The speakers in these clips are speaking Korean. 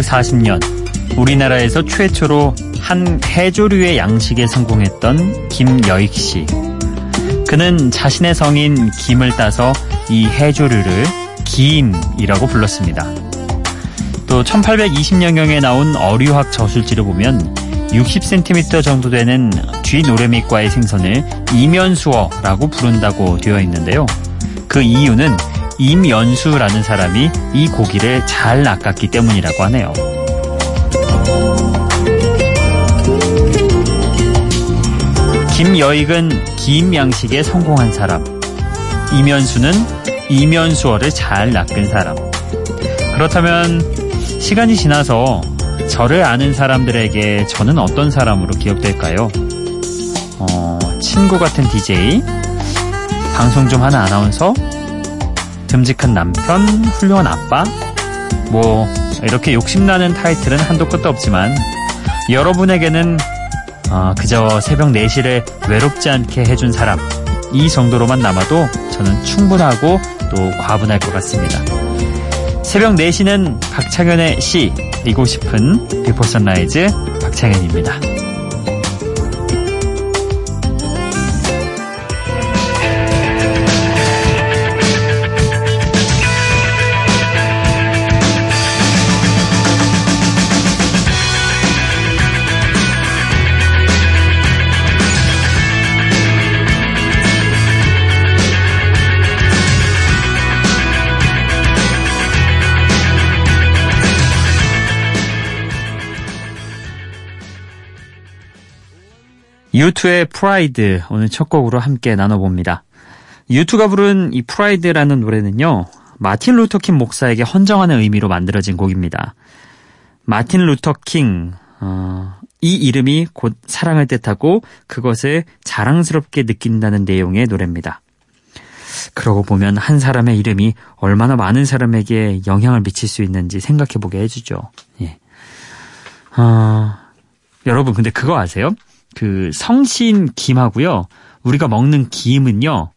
1640년 우리나라에서 최초로 한 해조류의 양식에 성공했던 김여익 씨. 그는 자신의 성인 김을 따서 이 해조류를 김이라고 불렀습니다. 또 1820년경에 나온 어류학 저술지를 보면 60cm 정도 되는 쥐노래미과의 생선을 이면수어라고 부른다고 되어 있는데요. 그 이유는 임연수라는 사람이 이 고기를 잘 낚았기 때문이라고 하네요. 김여익은 김양식에 성공한 사람. 이면수는 이면수어를 잘 낚은 사람. 그렇다면 시간이 지나서 저를 아는 사람들에게 저는 어떤 사람으로 기억될까요? 어, 친구 같은 DJ, 방송 좀 하는 아나운서, 듬직한 남편, 훌륭한 아빠, 뭐 이렇게 욕심나는 타이틀은 한도 끝도 없지만 여러분에게는 어, 그저 새벽 4시를 외롭지 않게 해준 사람 이 정도로만 남아도 저는 충분하고 또 과분할 것 같습니다. 새벽 4시는 박창현의 시 읽고 싶은 비포 선라이즈 박창현입니다. 유투의 Pride 오늘 첫 곡으로 함께 나눠봅니다. 유투가 부른 이 Pride라는 노래는요. 마틴 루터킹 목사에게 헌정하는 의미로 만들어진 곡입니다. 마틴 루터킹 어, 이 이름이 곧 사랑을 뜻하고 그것을 자랑스럽게 느낀다는 내용의 노래입니다. 그러고 보면 한 사람의 이름이 얼마나 많은 사람에게 영향을 미칠 수 있는지 생각해보게 해주죠. 예. 어, 여러분 근데 그거 아세요? 그 성신 김하고요. 우리가 먹는 김은요.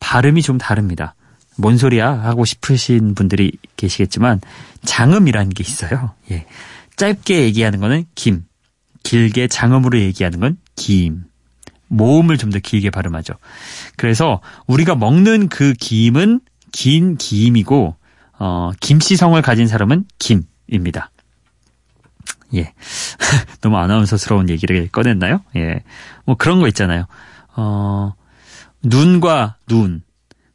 발음이 좀 다릅니다. 뭔 소리야 하고 싶으신 분들이 계시겠지만 장음이라는 게 있어요. 예. 짧게 얘기하는 거는 김, 길게 장음으로 얘기하는 건 김. 모음을 좀 더 길게 발음하죠. 그래서 우리가 먹는 그 김은 긴 김이고 어, 김씨성을 가진 사람은 김입니다. 예. 너무 아나운서스러운 얘기를 꺼냈나요? 예. 뭐 그런 거 있잖아요. 어, 눈과 눈.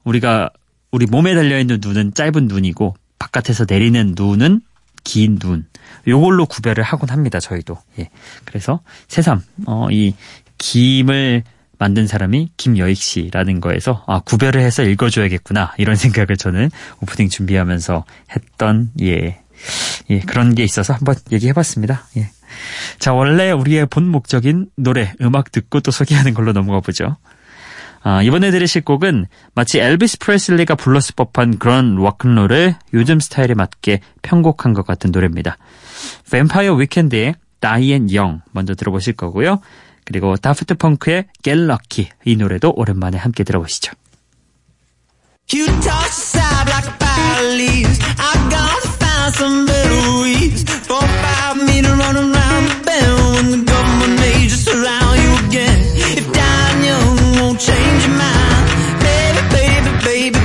우리가, 우리 몸에 달려있는 눈은 짧은 눈이고, 바깥에서 내리는 눈은 긴 눈. 요걸로 구별을 하곤 합니다, 저희도. 예. 그래서 새삼, 어, 이 김을 만든 사람이 김여익 씨라는 거에서 아, 구별을 해서 읽어줘야겠구나 이런 생각을 저는 오프닝 준비하면서 했던 예 예, 그런 게 있어서 한번 얘기해봤습니다. 예. 자, 원래 우리의 본 목적인 노래, 음악 듣고 또 소개하는 걸로 넘어가 보죠. 아, 이번에 들으실 곡은 마치 엘비스 프레슬리가 불렀을 법한 그런 락큰롤을 요즘 스타일에 맞게 편곡한 것 같은 노래입니다. 뱀파이어 위켄드의 다이앤 영 먼저 들어보실 거고요. 그리고 다프트 펑크의 Get Lucky 이 노래도 오랜만에 함께 들어보시죠. Some better weeds. Four, five me to run around the bend when the government may just surround you again. If dying young won't change your mind, baby, baby, baby,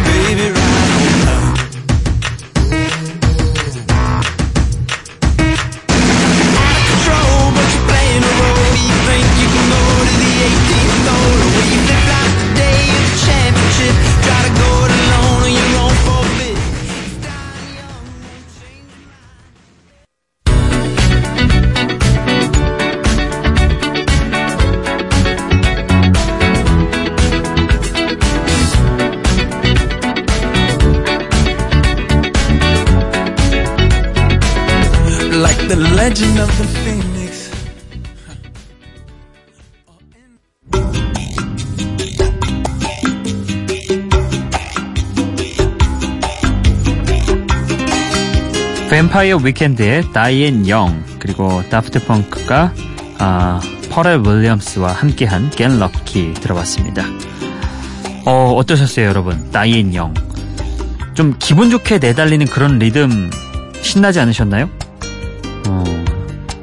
뱀파이어 위켄드의 Diane Young 그리고 다프트 펑크가 아, 퍼렐 윌리엄스와 함께한 Get Lucky 들어봤습니다. 어, 어떠셨어요 여러분? Diane Young. 좀 기분 좋게 내달리는 그런 리듬 신나지 않으셨나요?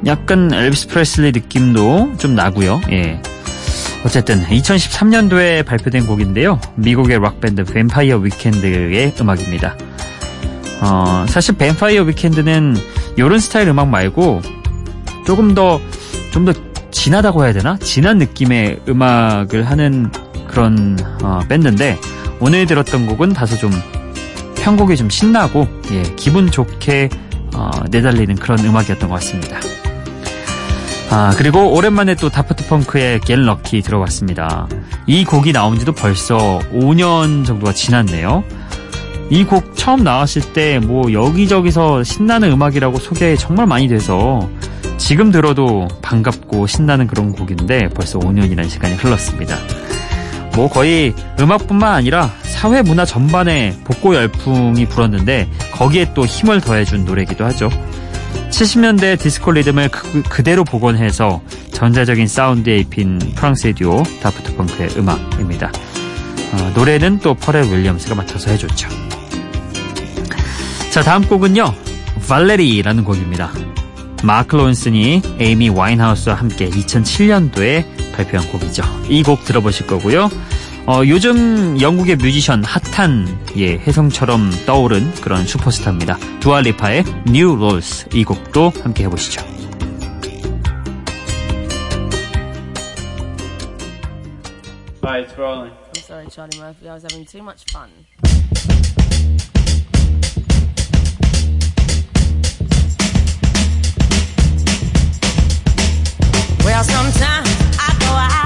약간 엘비스 프레슬리 느낌도 좀 나고요. 예. 어쨌든 2013년도에 발표된 곡인데요. 미국의 락밴드 뱀파이어 위켄드의 음악입니다. 어, 사실 뱀파이어 위켄드는 이런 스타일 음악 말고 조금 더 좀 더 진하다고 해야 되나? 진한 느낌의 음악을 하는 그런 어, 밴드인데 오늘 들었던 곡은 다소 좀 편곡이 좀 신나고 예, 기분 좋게 어, 내달리는 그런 음악이었던 것 같습니다. 아 그리고 오랜만에 또 다프트 펑크의 Get Lucky 들어봤습니다. 이 곡이 나온 지도 벌써 5년 정도가 지났네요. 이 곡 처음 나왔을 때 뭐 여기저기서 신나는 음악이라고 소개 정말 많이 돼서 지금 들어도 반갑고 신나는 그런 곡인데 벌써 5년이라는 시간이 흘렀습니다. 뭐 거의 음악뿐만 아니라 사회 문화 전반에 복고 열풍이 불었는데 거기에 또 힘을 더해준 노래기도 하죠. 70년대 디스코 리듬을 그, 대로 복원해서 전자적인 사운드에 입힌 프랑스의 듀오 다프트 펑크의 음악입니다. 어, 노래는 또 퍼렐 윌리엄스가 맡아서 해줬죠. 자 다음 곡은요. 발레리라는 곡입니다. 마크 론슨이 에이미 와인하우스와 함께 2007년도에 발표한 곡이죠. 이 곡 들어보실 거고요. 어, 요즘 영국의 뮤지션 핫한 예, 혜성처럼 떠오른 그런 슈퍼스타입니다. 두알리파의 New Rules 이 곡도 함께 해보시죠. Hi, it's rolling. I'm sorry, Charlie Murphy. I was having too much fun. Well, sometimes I go out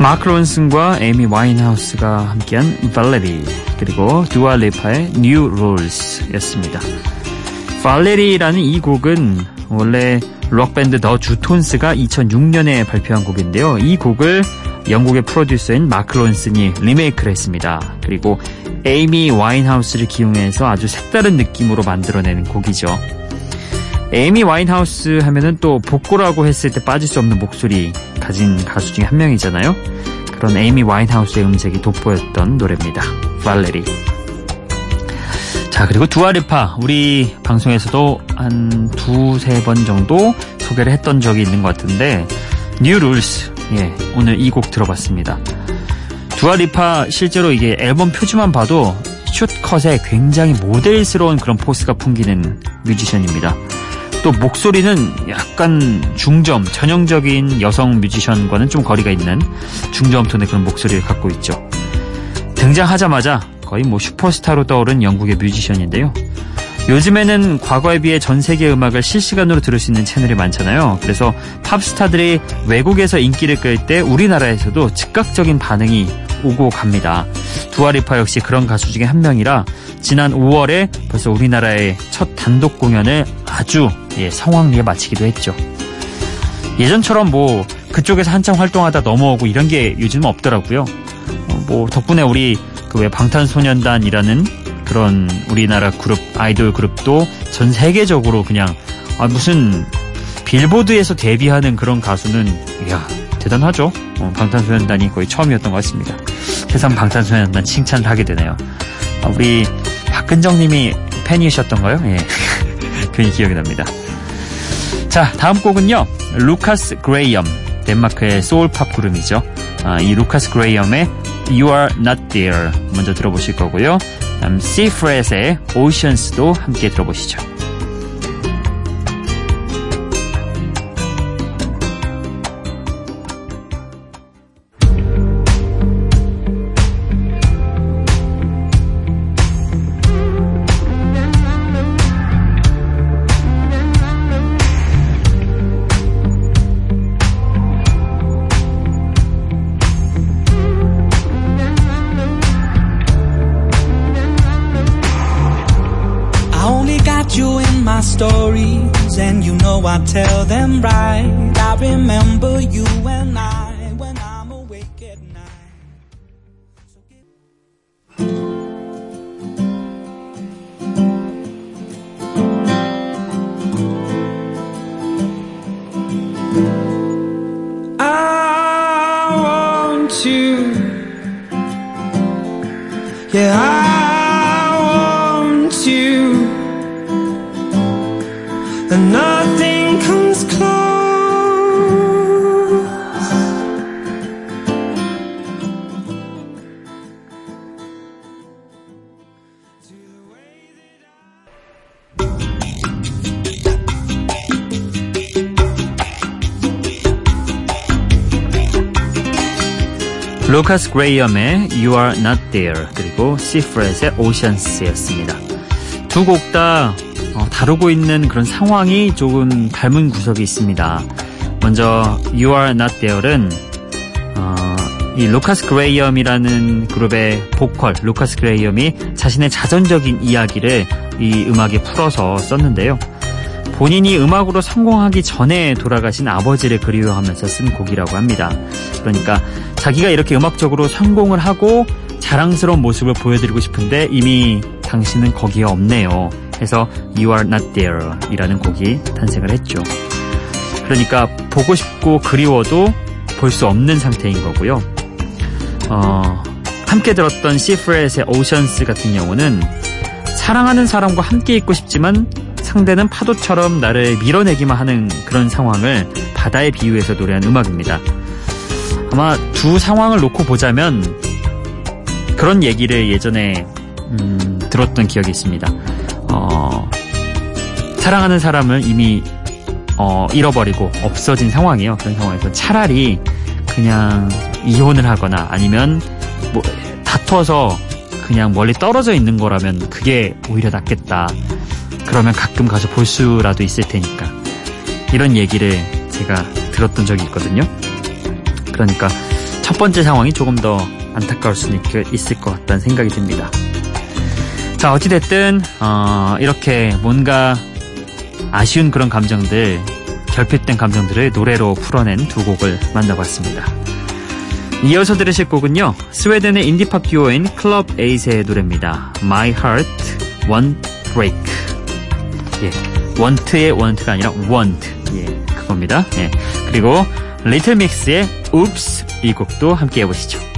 마크 론슨과 에이미 와인하우스가 함께한 Valerie 그리고 두아 리파의 New Rules였습니다. Valerie라는 이 곡은 원래 록밴드 더 주톤스가 2006년에 발표한 곡인데요. 이 곡을 영국의 프로듀서인 마크 론슨이 리메이크를 했습니다. 그리고 에이미 와인하우스를 기용해서 아주 색다른 느낌으로 만들어내는 곡이죠. 에이미 와인하우스 하면은 또 복고라고 했을 때 빠질 수 없는 목소리 가진 가수 중에 한 명이잖아요. 그런 에이미 와인하우스의 음색이 돋보였던 노래입니다. Valerie. 자, 그리고 두아리파. 우리 방송에서도 한 두세 번 정도 소개를 했던 적이 있는 것 같은데, New Rules. 예, 오늘 이 곡 들어봤습니다. 두아리파 실제로 이게 앨범 표지만 봐도 숏컷에 굉장히 모델스러운 그런 포스가 풍기는 뮤지션입니다. 또 목소리는 약간 중점, 전형적인 여성 뮤지션과는 좀 거리가 있는 중저음 톤의 그런 목소리를 갖고 있죠. 등장하자마자 거의 뭐 슈퍼스타로 떠오른 영국의 뮤지션인데요. 요즘에는 과거에 비해 전 세계 음악을 실시간으로 들을 수 있는 채널이 많잖아요. 그래서 팝스타들이 외국에서 인기를 끌 때 우리나라에서도 즉각적인 반응이 오고 갑니다. 두아리파 역시 그런 가수 중에 한 명이라 지난 5월에 벌써 우리나라의 첫 단독 공연을 아주 예, 성황리에 마치기도 했죠. 예전처럼 뭐 그쪽에서 한창 활동하다 넘어오고 이런 게 요즘은 없더라고요. 어, 뭐 덕분에 우리 그 왜 방탄소년단이라는 그런 우리나라 그룹 아이돌 그룹도 전 세계적으로 그냥 아 무슨 빌보드에서 데뷔하는 그런 가수는 이야 대단하죠. 어, 방탄소년단이 거의 처음이었던 것 같습니다. 세상 방탄소년단 칭찬을 하게 되네요. 아, 우리 박근정님이 팬이셨던가요? 예, 괜히 기억이 납니다. 자 다음 곡은요 루카스 그레이엄 덴마크의 소울팝 그룹이죠. 아, 이 루카스 그레이엄의 You Are Not There 먼저 들어보실 거고요. 음, 시프렛의 Oceans도 함께 들어보시죠. I only got you in my stories, and you know I tell them right. I remember you and I. 루카스 그레이엄의 You Are Not There 그리고 시프렛의 Oceans였습니다. 두 곡 다 다루고 있는 그런 상황이 조금 닮은 구석이 있습니다. 먼저 You Are Not There은 어, 이 루카스 그레이엄이라는 그룹의 보컬 루카스 그레이엄이 자신의 자전적인 이야기를 이 음악에 풀어서 썼는데요. 본인이 음악으로 성공하기 전에 돌아가신 아버지를 그리워하면서 쓴 곡이라고 합니다. 그러니까 자기가 이렇게 음악적으로 성공을 하고 자랑스러운 모습을 보여드리고 싶은데 이미 당신은 거기에 없네요. 해서 You Are Not There 이라는 곡이 탄생을 했죠. 그러니까 보고 싶고 그리워도 볼 수 없는 상태인 거고요. 어, 함께 들었던 시프렛의 오션스 같은 경우는 사랑하는 사람과 함께 있고 싶지만 상대는 파도처럼 나를 밀어내기만 하는 그런 상황을 바다에 비유해서 노래한 음악입니다. 아마 두 상황을 놓고 보자면 그런 얘기를 예전에 음, 들었던 기억이 있습니다. 어, 사랑하는 사람을 이미 어, 잃어버리고 없어진 상황이에요. 그런 상황에서 차라리 그냥 이혼을 하거나 아니면 뭐 다퉈서 그냥 멀리 떨어져 있는 거라면 그게 오히려 낫겠다. 그러면 가끔 가서 볼 수라도 있을 테니까. 이런 얘기를 제가 들었던 적이 있거든요. 그러니까 첫 번째 상황이 조금 더 안타까울 수는 있을 것 같다는 생각이 듭니다. 자, 어찌됐든, 어, 이렇게 뭔가 아쉬운 그런 감정들, 결핍된 감정들을 노래로 풀어낸 두 곡을 만나봤습니다. 이어서 들으실 곡은요, 스웨덴의 인디팝 듀오인 클럽 에이스의 노래입니다. My Heart Won't Break. 예, want의 want가 아니라 want. 예, 그겁니다. 예, 그리고 리틀 믹스의 Oops 이 곡도 함께 해보시죠.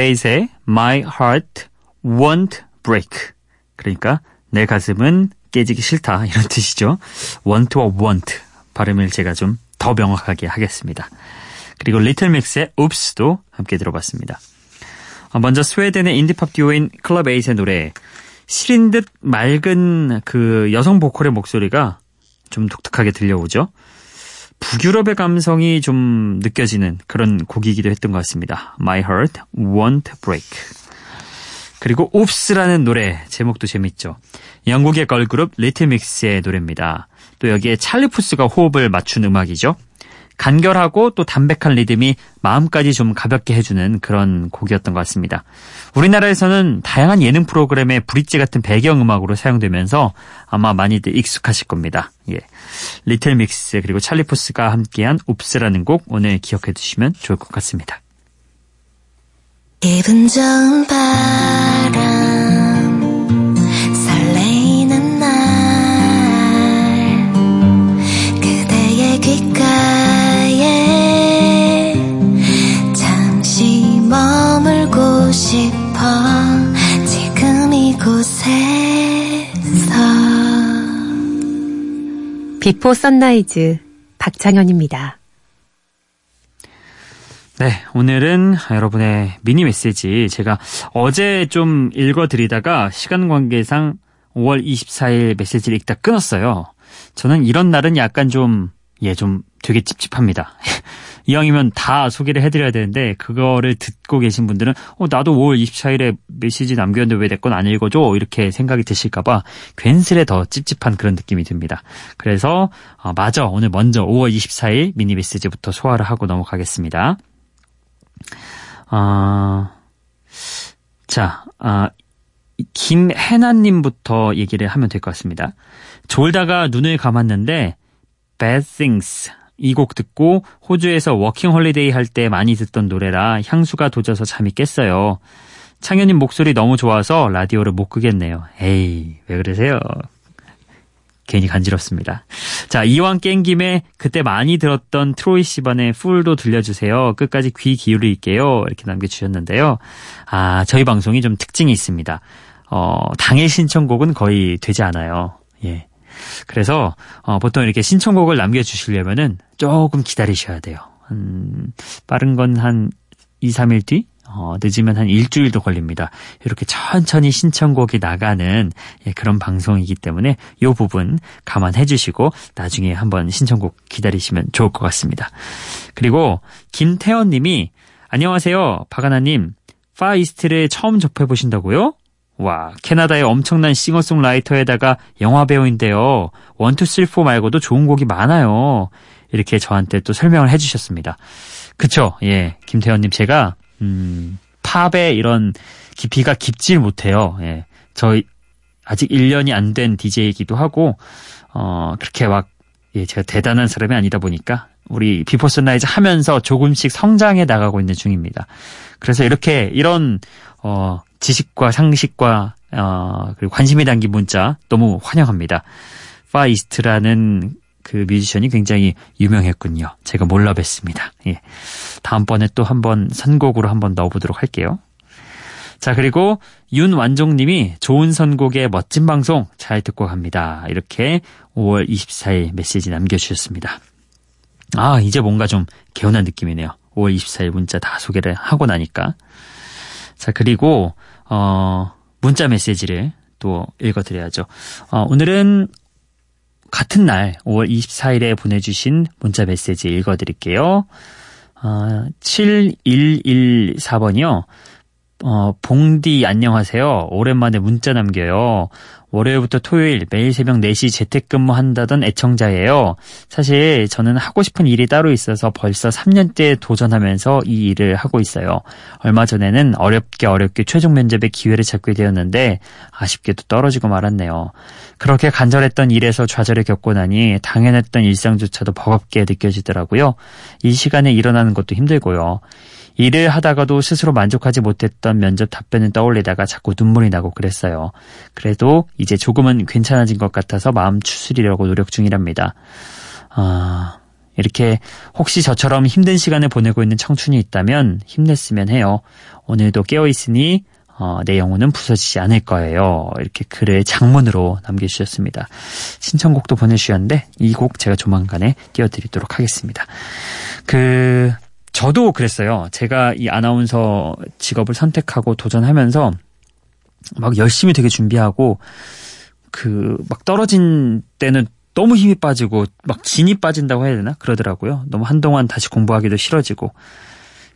에이스의 My Heart Won't Break. 그러니까 내 가슴은 깨지기 싫다 이런 뜻이죠. want와 want 발음을 제가 좀 더 명확하게 하겠습니다. 그리고 리틀 믹스의 Oops도 함께 들어봤습니다. 어, 먼저 스웨덴의 인디팝 듀오인 클럽 에이스의 노래 시린 듯 맑은 그 여성 보컬의 목소리가 좀 독특하게 들려오죠. 북유럽의 감성이 좀 느껴지는 그런 곡이기도 했던 것 같습니다. My Heart Won't Break. 그리고 Oops라는 노래 제목도 재밌죠. 영국의 걸그룹 리틀믹스의 노래입니다. 또 여기에 찰리 푸스가 호흡을 맞춘 음악이죠. 간결하고 또 담백한 리듬이 마음까지 좀 가볍게 해주는 그런 곡이었던 것 같습니다. 우리나라에서는 다양한 예능 프로그램의 브릿지 같은 배경음악으로 사용되면서 아마 많이들 익숙하실 겁니다. 예. 리틀 믹스 그리고 찰리 푸스가 함께한 Oops라는 곡 오늘 기억해 두시면 좋을 것 같습니다. 기분 좋은 바 비포 선라이즈 박창현입니다. 네, 오늘은 여러분의 미니 메시지 제가 어제 좀 읽어드리다가 시간 관계상 5월 24일 메시지를 읽다 끊었어요. 저는 이런 날은 약간 좀, 예, 좀 되게 찝찝합니다. 이왕이면 다 소개를 해드려야 되는데 그거를 듣고 계신 분들은 어, 나도 5월 24일에 메시지 남겼는데 왜 내 건 안 읽어줘? 이렇게 생각이 드실까봐 괜스레 더 찝찝한 그런 느낌이 듭니다. 그래서 어, 맞아 오늘 먼저 5월 24일 미니 메시지부터 소화를 하고 넘어가겠습니다. 아, 자, 아, 김혜나님부터 얘기를 하면 될 것 같습니다. 졸다가 눈을 감았는데 Bad Things 이 곡 듣고 호주에서 워킹 홀리데이 할 때 많이 듣던 노래라 향수가 돋아서 잠이 깼어요. 창현님 목소리 너무 좋아서 라디오를 못 끄겠네요. 에이, 왜 그러세요? 괜히 간지럽습니다. 자, 이왕 깬 김에 그때 많이 들었던 트로이 시반의 풀도 들려주세요. 끝까지 귀 기울일게요. 이렇게 남겨주셨는데요. 아, 저희 방송이 좀 특징이 있습니다. 어, 당일 신청곡은 거의 되지 않아요. 예. 그래서, 어, 보통 이렇게 신청곡을 남겨주시려면은 조금 기다리셔야 돼요. 한, 빠른 건 한 2, 3일 뒤? 어, 늦으면 한 일주일도 걸립니다. 이렇게 천천히 신청곡이 나가는 예, 그런 방송이기 때문에 이 부분 감안해 주시고 나중에 한번 신청곡 기다리시면 좋을 것 같습니다. 그리고 김태원 님이 안녕하세요. 박하나님. 파이스트를 처음 접해 보신다고요? 와, 캐나다의 엄청난 싱어송라이터에다가 영화 배우인데요. One Two Three Four 말고도 좋은 곡이 많아요. 이렇게 저한테 또 설명을 해주셨습니다. 그쵸? 예, 김태현님 제가 음, 팝의 이런 깊이가 깊질 못해요. 예. 저희 아직 1년이 안 된 DJ이기도 하고 어, 그렇게 막 예, 제가 대단한 사람이 아니다 보니까 우리 비포 선라이즈 하면서 조금씩 성장해 나가고 있는 중입니다. 그래서 이렇게 이런 어, 지식과 상식과 어, 그리고 관심이 담긴 문자 너무 환영합니다. 파이스트라는 그 뮤지션이 굉장히 유명했군요. 제가 몰라 뵀습니다. 예. 다음번에 또 한번 선곡으로 한번 넣어보도록 할게요. 자, 그리고 윤완종 님이 좋은 선곡의 멋진 방송 잘 듣고 갑니다. 이렇게 5월 24일 메시지 남겨주셨습니다. 아, 이제 뭔가 좀 개운한 느낌이네요. 5월 24일 문자 다 소개를 하고 나니까. 자, 그리고, 어, 문자 메시지를 또 읽어드려야죠. 어, 오늘은 같은 날 5월 24일에 보내주신 문자 메시지 읽어드릴게요. 어, 7114번이요. 어, 봉디 안녕하세요. 오랜만에 문자 남겨요. 월요일부터 토요일 매일 새벽 4시 재택근무 한다던 애청자예요. 사실 저는 하고 싶은 일이 따로 있어서 벌써 3년째 도전하면서 이 일을 하고 있어요. 얼마 전에는 어렵게 어렵게 최종 면접의 기회를 잡게 되었는데 아쉽게도 떨어지고 말았네요. 그렇게 간절했던 일에서 좌절을 겪고 나니 당연했던 일상조차도 버겁게 느껴지더라고요. 이 시간에 일어나는 것도 힘들고요. 일을 하다가도 스스로 만족하지 못했던 면접 답변을 떠올리다가 자꾸 눈물이 나고 그랬어요. 그래도 이제 조금은 괜찮아진 것 같아서 마음 추스리려고 노력 중이랍니다. 아, 이렇게 혹시 저처럼 힘든 시간을 보내고 있는 청춘이 있다면 힘냈으면 해요. 오늘도 깨어있으니 어, 내 영혼은 부서지지 않을 거예요. 이렇게 글을 장문으로 남겨주셨습니다. 신청곡도 보내주셨는데 이 곡 제가 조만간에 띄워드리도록 하겠습니다. 그 저도 그랬어요. 제가 이 아나운서 직업을 선택하고 도전하면서 막 열심히 되게 준비하고 그 막 떨어진 때는 너무 힘이 빠지고 막 진이 빠진다고 해야 되나 그러더라고요. 너무 한동안 다시 공부하기도 싫어지고.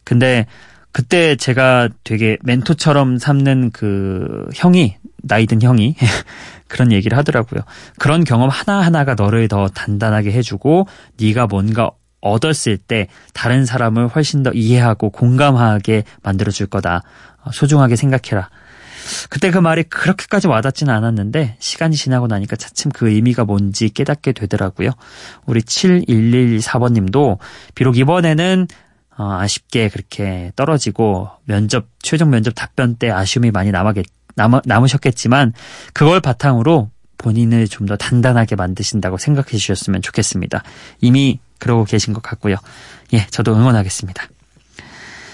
근데 그때 제가 되게 멘토처럼 삼는 그 형이 나이든 형이 그런 얘기를 하더라고요. 그런 경험 하나하나가 너를 더 단단하게 해주고 네가 뭔가 얻었을 때 다른 사람을 훨씬 더 이해하고 공감하게 만들어줄 거다. 어, 소중하게 생각해라. 그때 그 말이 그렇게까지 와닿지는 않았는데 시간이 지나고 나니까 차츰 그 의미가 뭔지 깨닫게 되더라고요. 우리 7114번님도 비록 이번에는 어, 아쉽게 그렇게 떨어지고 면접 최종 면접 답변 때 아쉬움이 많이 남았겠, 남, 남으셨겠지만 그걸 바탕으로 본인을 좀 더 단단하게 만드신다고 생각해 주셨으면 좋겠습니다. 이미 그러고 계신 것 같고요. 예, 저도 응원하겠습니다.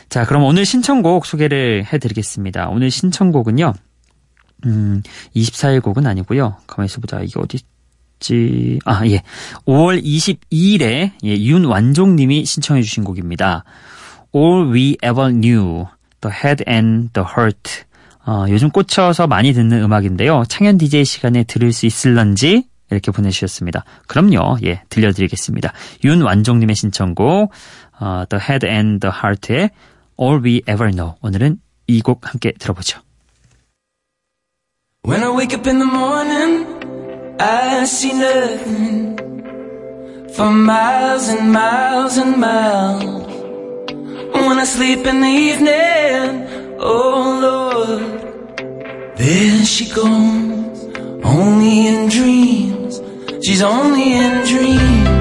자, 그럼 오늘 신청곡 소개를 해드리겠습니다. 오늘 신청곡은요, 음, 24일 곡은 아니고요. 가만히 있어 보자. 이게 어디지? 아, 예. 5월 22일에 예, 윤완종 님이 신청해 주신 곡입니다. All We Ever Knew, The Head and the Heart. 어, 요즘 꽂혀서 많이 듣는 음악인데요. 창현 DJ 시간에 들을 수 있을런지 이렇게 보내주셨습니다. 그럼요. 예, 들려드리겠습니다. 윤완종님의 신청곡 어, The Head and the Heart의 All We Ever Know. 오늘은 이 곡 함께 들어보죠. When I wake up in the morning, I see nothing for miles and miles and miles. When I sleep in the evening, oh Lord, there she goes, only in dreams. She's only in dreams.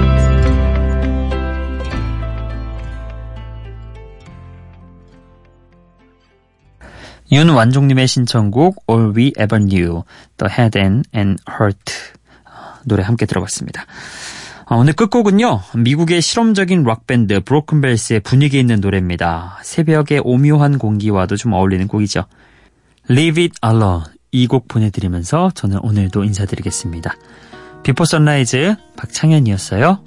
윤완종님의 신청곡 All We Ever Knew, The Head and, and Heart 어, 노래 함께 들어봤습니다. 어, 오늘 끝곡은요. 미국의 실험적인 락밴드 브로큰벨스의 분위기 있는 노래입니다. 새벽의 오묘한 공기와도 좀 어울리는 곡이죠. Leave It Alone 이 곡 보내드리면서 저는 오늘도 인사드리겠습니다. 비포 선라이즈 박창현이었어요.